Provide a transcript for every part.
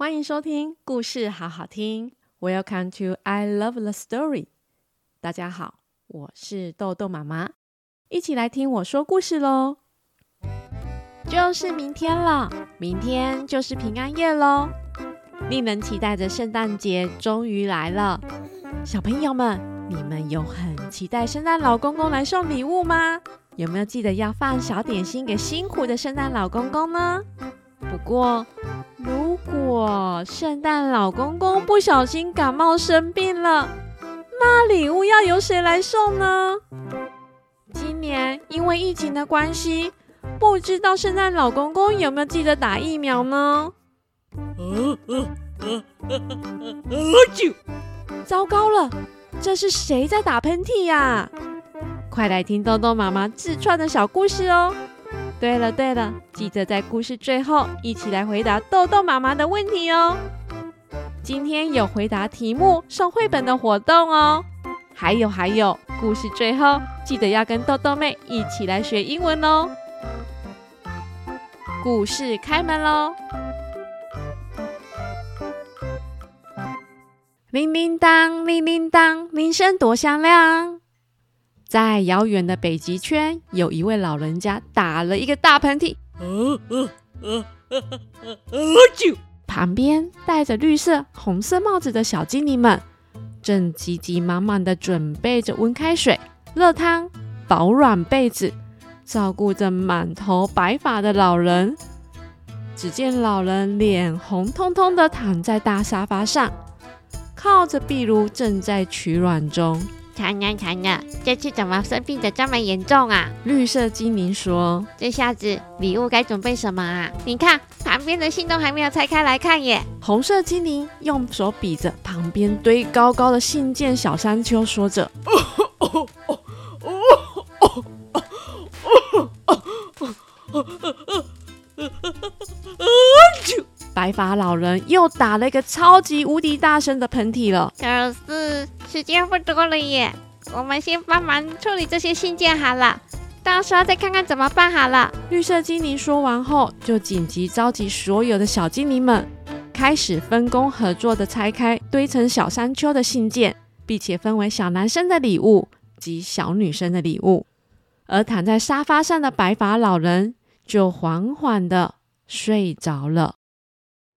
欢迎收听故事好好听。Welcome to I Love the Story。大家好，我是豆豆妈妈，一起来听我说故事喽。就是明天了，明天就是平安夜喽。令人期待的圣诞节终于来了，小朋友们，你们有很期待圣诞老公公来送礼物吗？有没有记得要放小点心给辛苦的圣诞老公公呢？不过，如果圣诞老公公不小心感冒生病了，那礼物要由谁来送呢？今年因为疫情的关系，不知道圣诞老公公有没有记得打疫苗呢？嗯嗯嗯嗯嗯嗯，糟糕了，这是谁在打喷嚏呀？快来听豆豆妈妈自创的小故事哦！对了对了，记得在故事最后一起来回答豆豆妈妈的问题哦。今天有回答题目送绘本的活动哦。还有还有，故事最后记得要跟豆豆妹一起来学英文哦。故事开门喽！铃铃当，铃铃当，铃声多响亮。在遥远的北极圈，有一位老人家打了一个大喷嚏。旁边戴着绿色、红色帽子的小精灵们，正急急忙忙地准备着温开水、热汤、保暖被子，照顾着满头白发的老人。只见老人脸红彤彤地躺在大沙发上，靠着壁炉正在取暖中。惨了惨了，这次怎么生病的这么严重啊？绿色精灵说：“这下子礼物该准备什么啊？你看旁边的信都还没有拆开来看耶。”红色精灵用手比着旁边堆高高的信件小山丘，说着：“ 白发老人又打了一个超级无敌大声的喷嚏了。可是时间不多了耶，我们先帮忙处理这些信件好了，到时候再看看怎么办好了。绿色精灵说完后，就紧急召集所有的小精灵们，开始分工合作的拆开堆成小山丘的信件，并且分为小男生的礼物及小女生的礼物。而躺在沙发上的白发老人就缓缓的睡着了。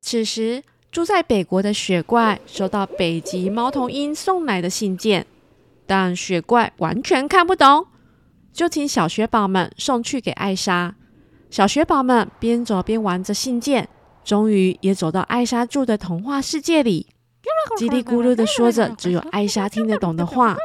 此时，住在北国的雪怪收到北极猫头鹰送来的信件，但雪怪完全看不懂，就请小雪宝们送去给艾莎。小雪宝们边走边玩着信件，终于也走到艾莎住的童话世界里，叽里咕噜地说着只有艾莎听得懂的话。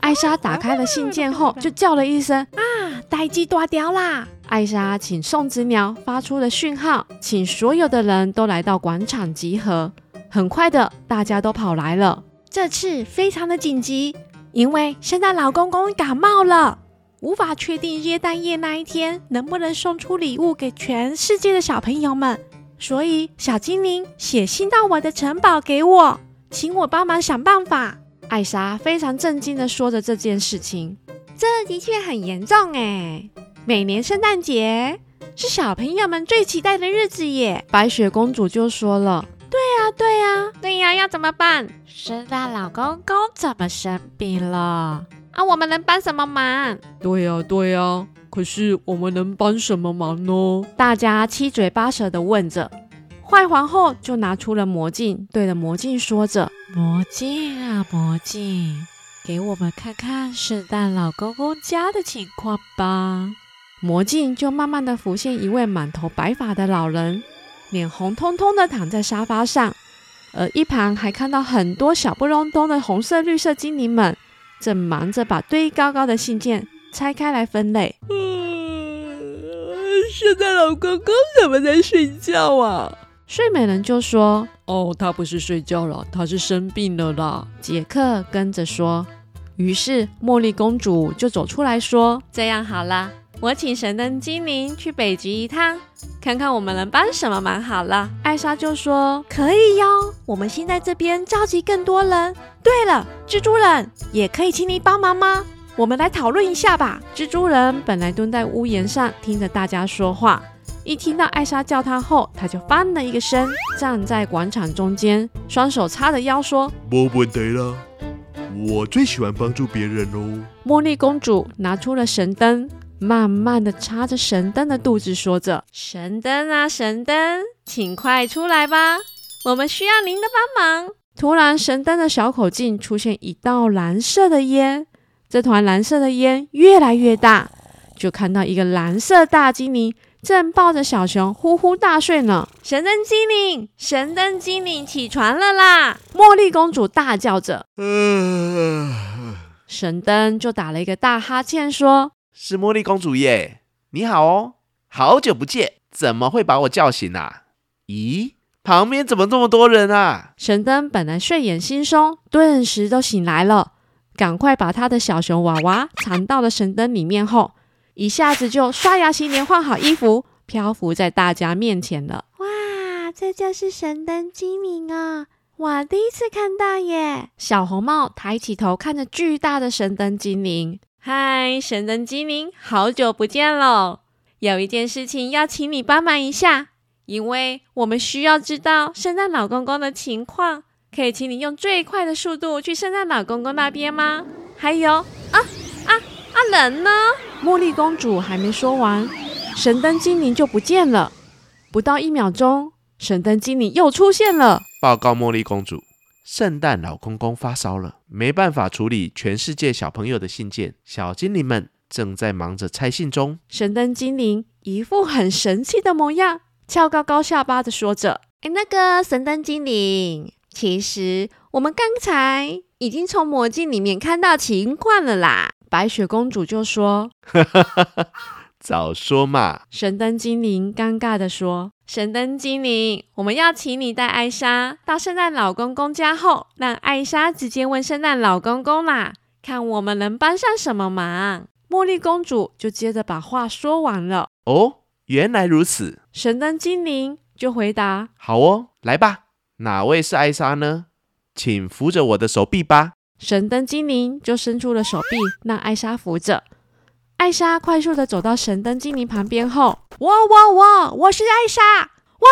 艾莎打开了信件后，就叫了一声：“啊，代志大条啦！”艾莎请送子鸟发出了讯号，请所有的人都来到广场集合。很快的，大家都跑来了。这次非常的紧急，因为圣诞老公公感冒了，无法确定耶诞夜那一天能不能送出礼物给全世界的小朋友们。所以，小精灵写信到我的城堡给我，请我帮忙想办法。艾莎非常震惊的说着这件事情，这的确很严重哎！每年圣诞节是小朋友们最期待的日子耶。白雪公主就说了：“对呀，对呀，对呀，要怎么办？圣诞老公公怎么生病了？啊，我们能帮什么忙？对呀，对呀，可是我们能帮什么忙呢？”大家七嘴八舌的问着。坏皇后就拿出了魔镜，对着魔镜说着：“魔镜啊，魔镜，给我们看看圣诞老公公家的情况吧。”魔镜就慢慢的浮现一位满头白发的老人，脸红彤彤的躺在沙发上，而一旁还看到很多小不隆咚的红色、绿色精灵们，正忙着把堆高高的信件拆开来分类。嗯，圣诞老公公怎么在睡觉啊？睡美人就说：“哦，他不是睡觉了，他是生病了啦。”杰克跟着说。于是茉莉公主就走出来说：“这样好了，我请神灯精灵去北极一趟，看看我们能帮什么忙好了。”艾莎就说：“可以哟，我们先在这边召集更多人。对了，蜘蛛人也可以请你帮忙吗？我们来讨论一下吧。”蜘蛛人本来蹲在屋檐上，听着大家说话。一听到艾莎叫他后，他就翻了一个身，站在广场中间，双手叉着腰说：“没问题了，我最喜欢帮助别人喽。”茉莉公主拿出了神灯，慢慢的插着神灯的肚子，说着：“神灯啊，神灯，请快出来吧，我们需要您的帮忙。”突然，神灯的小口径出现一道蓝色的烟，这团蓝色的烟越来越大，就看到一个蓝色大精灵正抱着小熊呼呼大睡呢。神灯精灵，神灯精灵，起床了啦！茉莉公主大叫着。嗯神灯就打了一个大哈欠，说：“是茉莉公主耶，你好哦，好久不见，怎么会把我叫醒啊？咦，旁边怎么这么多人啊？”神灯本来睡眼惺忪，顿时都醒来了，赶快把他的小熊娃娃藏到了神灯里面后，一下子就刷牙洗脸，换好衣服，漂浮在大家面前了。哇，这就是神灯精灵啊！我第一次看到耶！小红帽抬起头看着巨大的神灯精灵。嗨，神灯精灵，好久不见喽！有一件事情要请你帮忙一下，因为我们需要知道圣诞老公公的情况。可以请你用最快的速度去圣诞老公公那边吗？还有，啊啊啊，人呢？茉莉公主还没说完，神灯精灵就不见了。不到一秒钟，神灯精灵又出现了。报告茉莉公主，圣诞老公公发烧了，没办法处理全世界小朋友的信件，小精灵们正在忙着拆信中。神灯精灵一副很神气的模样，翘高高下巴的说着：“哎，那个神灯精灵，其实我们刚才已经从魔镜里面看到情况了啦。”白雪公主就说：“哈哈哈哈。”早说嘛！神灯精灵尴尬地说：“神灯精灵，我们要请你带艾莎到圣诞老公公家后，让艾莎直接问圣诞老公公啦，看我们能帮上什么忙。”茉莉公主就接着把话说完了。哦，原来如此。神灯精灵就回答：“好哦，来吧，哪位是艾莎呢？请扶着我的手臂吧。”神灯精灵就伸出了手臂，让艾莎扶着。艾莎快速的走到神灯精灵旁边后，哇哇哇！我是艾莎，哇，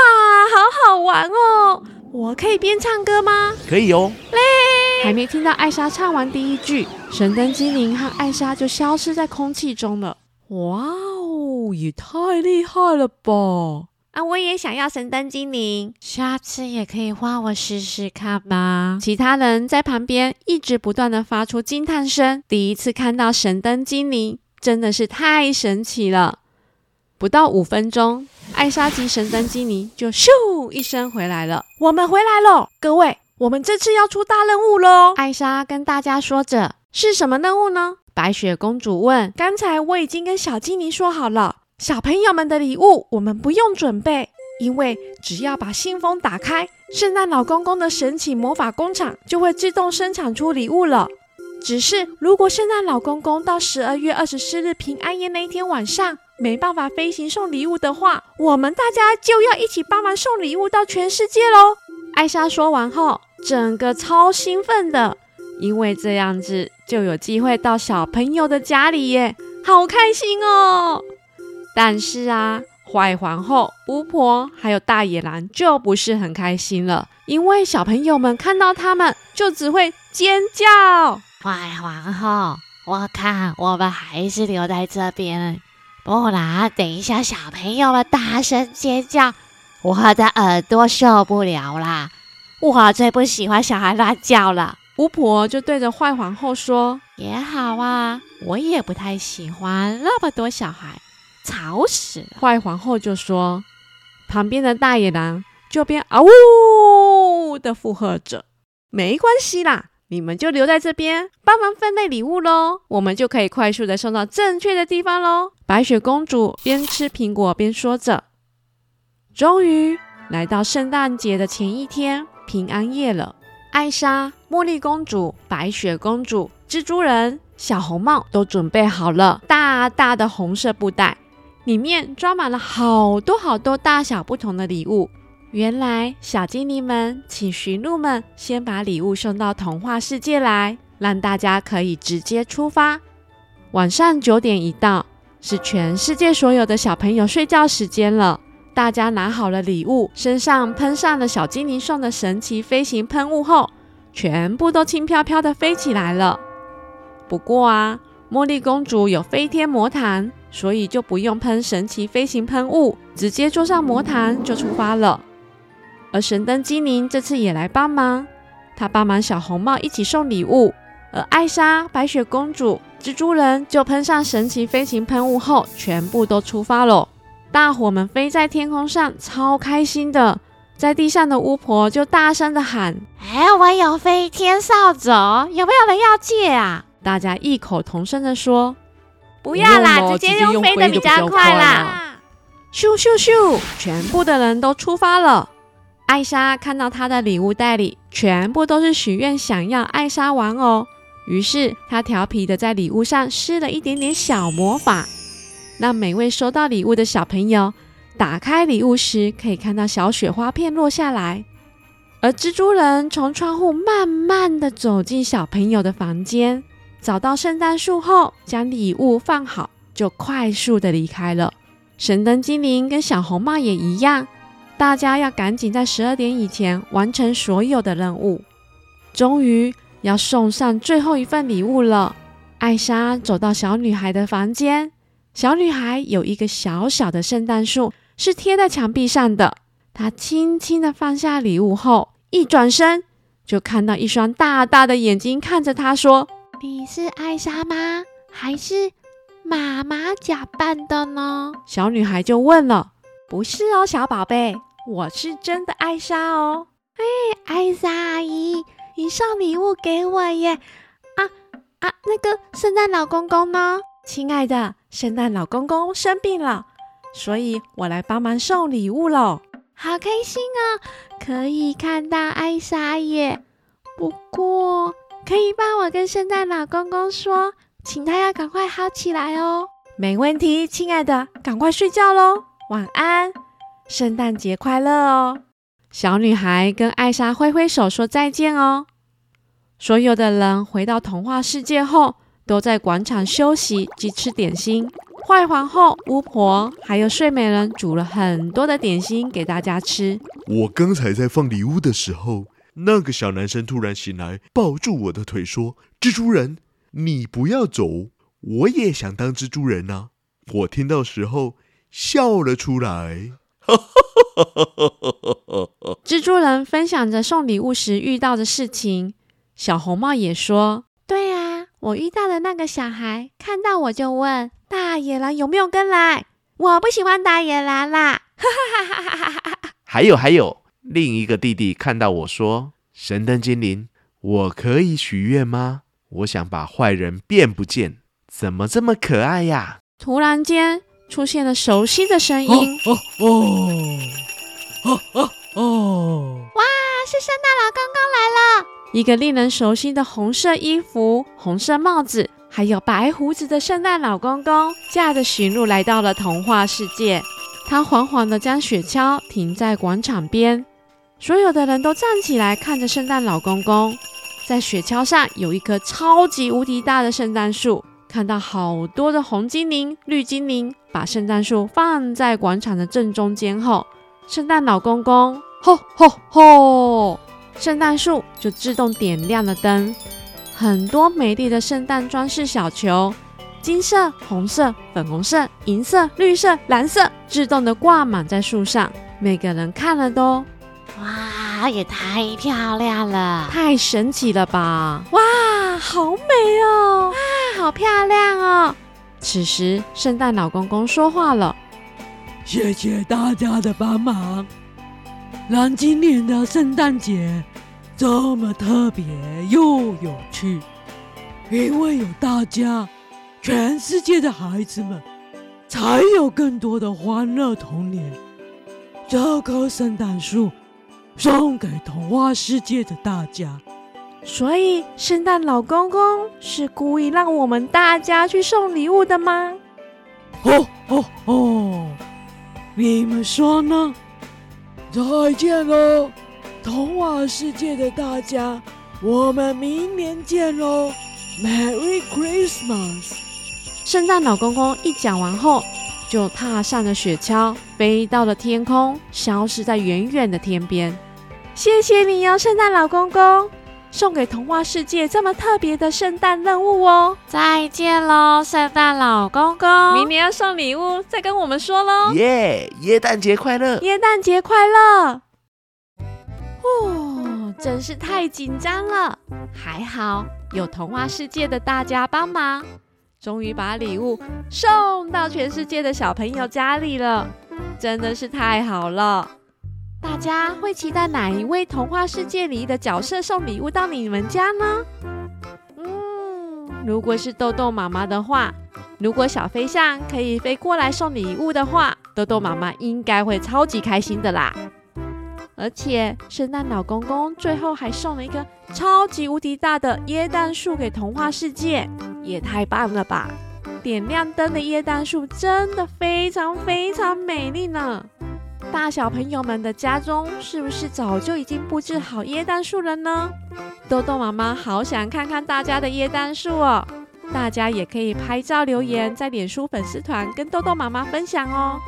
好好玩哦！我可以边唱歌吗？可以哦。嘞，还没听到艾莎唱完第一句，神灯精灵和艾莎就消失在空气中了。哇哦，也太厉害了吧！啊，我也想要神灯精灵，下次也可以画我试试看吧。其他人在旁边一直不断的发出惊叹声，第一次看到神灯精灵。真的是太神奇了！不到五分钟，艾莎及神灯精灵就咻一声回来了。我们回来了，各位，我们这次要出大任务喽！艾莎跟大家说着：“是什么任务呢？”白雪公主问：“刚才我已经跟小精灵说好了，小朋友们的礼物我们不用准备，因为只要把信封打开，圣诞老公公的神奇魔法工厂就会自动生产出礼物了。”只是，如果圣诞老公公到十二月二十四日平安夜那一天晚上没办法飞行送礼物的话，我们大家就要一起帮忙送礼物到全世界喽！艾莎说完后，整个超兴奋的，因为这样子就有机会到小朋友的家里耶，好开心哦！但是啊，坏皇后、巫婆还有大野狼就不是很开心了，因为小朋友们看到他们就只会尖叫。坏皇后，我看我们还是留在这边，不然等一下小朋友们大声尖叫，我的耳朵受不了啦！我最不喜欢小孩乱叫了。巫婆就对着坏皇后说：“也好啊，我也不太喜欢那么多小孩，吵死了。”坏皇后就说：“旁边的大野狼就边嗷呜的附和着，没关系啦。”你们就留在这边帮忙分类礼物喽，我们就可以快速的送到正确的地方喽。白雪公主边吃苹果边说着。终于来到圣诞节的前一天，平安夜了。艾莎、茉莉公主、白雪公主、蜘蛛人、小红帽都准备好了大大的红色布袋，里面装满了好多好多大小不同的礼物。原来小精灵们请驯鹿们先把礼物送到童话世界来，让大家可以直接出发。晚上九点一到，是全世界所有的小朋友睡觉时间了。大家拿好了礼物，身上喷上了小精灵送的神奇飞行喷雾后，全部都轻飘飘的飞起来了。不过啊，茉莉公主有飞天魔毯，所以就不用喷神奇飞行喷雾，直接坐上魔毯就出发了。而神灯精灵这次也来帮忙，他帮忙小红帽一起送礼物，而艾莎、白雪公主、蜘蛛人就喷上神奇飞行喷雾后，全部都出发了。大伙们飞在天空上，超开心的。在地上的巫婆就大声的喊：“哎，我有飞天扫帚，有没有人要借啊？”大家异口同声的说：“不要啦，直接用飞的比较快啦！”咻咻咻，全部的人都出发了。艾莎看到她的礼物袋里全部都是许愿想要艾莎玩偶，于是她调皮的在礼物上施了一点点小魔法，让每位收到礼物的小朋友。打开礼物时，可以看到小雪花片落下来。而蜘蛛人从窗户慢慢的走进小朋友的房间，找到圣诞树后，将礼物放好，就快速的离开了。神灯精灵跟小红帽也一样，大家要赶紧在十二点以前完成所有的任务。终于要送上最后一份礼物了。艾莎走到小女孩的房间，小女孩有一个小小的圣诞树。是贴在墙壁上的。她轻轻的放下礼物后，一转身就看到一双大大的眼睛看着她，说：“你是艾莎吗？还是妈妈假扮的呢？”小女孩就问了：“不是哦，小宝贝，我是真的艾莎哦。”“哎，艾莎阿姨，你送礼物给我耶！啊啊，那个圣诞老公公呢？亲爱的，圣诞老公公生病了。”所以我来帮忙送礼物喽，好开心哦！可以看到艾莎耶。不过，可以帮我跟圣诞老公公说，请他要赶快好起来哦。没问题，亲爱的，赶快睡觉喽，晚安，圣诞节快乐哦！小女孩跟艾莎挥挥手说再见哦。所有的人回到童话世界后，都在广场休息及吃点心。坏皇后、巫婆还有睡美人煮了很多的点心给大家吃。我刚才在放礼物的时候，那个小男生突然醒来，抱住我的腿说：“蜘蛛人，你不要走，我也想当蜘蛛人啊！”我听到时候笑了出来。哈哈哈哈哈蜘蛛人分享着送礼物时遇到的事情。小红帽也说：“对啊，我遇到的那个小孩看到我就问。”大野狼有没有跟来？我不喜欢大野狼啦！哈哈哈哈哈哈！还有还有，另一个弟弟看到我说：“神灯精灵，我可以许愿吗？我想把坏人变不见，怎么这么可爱呀？”突然间出现了熟悉的声音：“哦哦哦哦哦！哇，是圣诞老公公来了！一个令人熟悉的红色衣服、红色帽子。”还有白胡子的圣诞老公公驾着驯鹿来到了童话世界。他缓缓地将雪橇停在广场边，所有的人都站起来看着圣诞老公公。在雪橇上有一棵超级无敌大的圣诞树，看到好多的红精灵、绿精灵把圣诞树放在广场的正中间后，圣诞老公公吼吼吼，圣诞树就自动点亮了灯。很多美丽的圣诞装饰小球，金色、红色、粉红色、银色、绿色、蓝色，自动的挂满在树上。每个人看了都，哇，也太漂亮了，太神奇了吧！哇，好美哦！哇，好漂亮哦！此时，圣诞老公公说话了：“谢谢大家的帮忙，让今年的圣诞节。”这么特别又有趣，因为有大家，全世界的孩子们才有更多的欢乐童年。这棵圣诞树送给童话世界的大家，所以圣诞老公公是故意让我们大家去送礼物的吗？哦哦哦！你们说呢？再见喽！童话世界的大家，我们明年见喽！Merry Christmas！圣诞老公公一讲完后，就踏上了雪橇，飞到了天空，消失在远远的天边。谢谢你哦，圣诞老公公，送给童话世界这么特别的圣诞任务哦。再见喽，圣诞老公公，明年要送礼物，再跟我们说喽。耶，耶诞节快乐！耶诞节快乐！哦，真是太紧张了，还好有童话世界的大家帮忙，终于把礼物送到全世界的小朋友家里了，真的是太好了。大家会期待哪一位童话世界里的角色送礼物到你们家呢？嗯，如果是豆豆妈妈的话，如果小飞象可以飞过来送礼物的话，豆豆妈妈应该会超级开心的啦。而且圣诞老公公最后还送了一个超级无敌大的椰蛋树给童话世界，也太棒了吧！点亮灯的椰蛋树真的非常非常美丽呢。大小朋友们的家中是不是早就已经布置好耶诞树了呢？豆豆妈妈好想看看大家的耶诞树哦！大家也可以拍照留言在脸书粉丝团跟豆豆妈妈分享哦。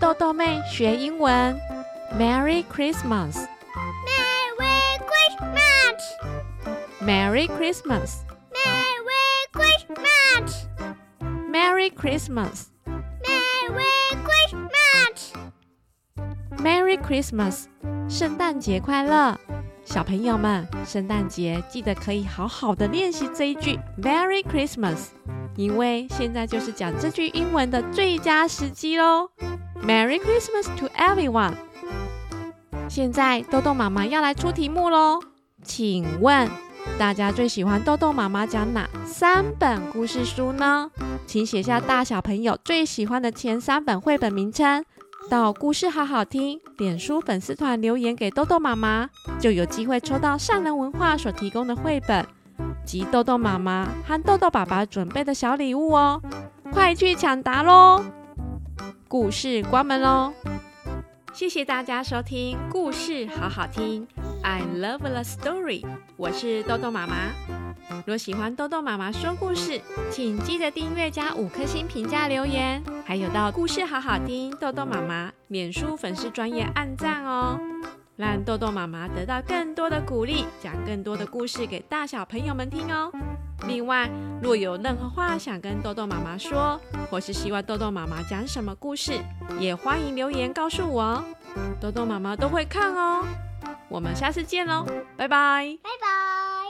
豆豆妹学英文，Merry Christmas，Merry Christmas，Merry Christmas，Merry Christmas。Merry Christmas，圣诞节快乐！小朋友们，圣诞节记得可以好好的练习这一句 Merry Christmas，因为现在就是讲这句英文的最佳时机喽。Merry Christmas to everyone！现在豆豆妈妈要来出题目喽，请问大家最喜欢豆豆妈妈讲哪三本故事书呢？请写下大小朋友最喜欢的前三本绘本名称。到故事好好听，脸书粉丝团留言给豆豆妈妈，就有机会抽到善人文化所提供的绘本及豆豆妈妈和豆豆爸爸准备的小礼物哦！快去抢答喽！故事关门喽！谢谢大家收听故事好好听，I love the story，我是豆豆妈妈。若喜欢豆豆妈妈说故事，请记得订阅加五颗星评价留言，还有到故事好好听豆豆妈妈脸书粉丝专业按赞哦，让豆豆妈妈得到更多的鼓励，讲更多的故事给大小朋友们听哦。另外，若有任何话想跟豆豆妈妈说，或是希望豆豆妈妈讲什么故事，也欢迎留言告诉我哦，豆豆妈妈都会看哦。我们下次见喽，拜拜，拜拜。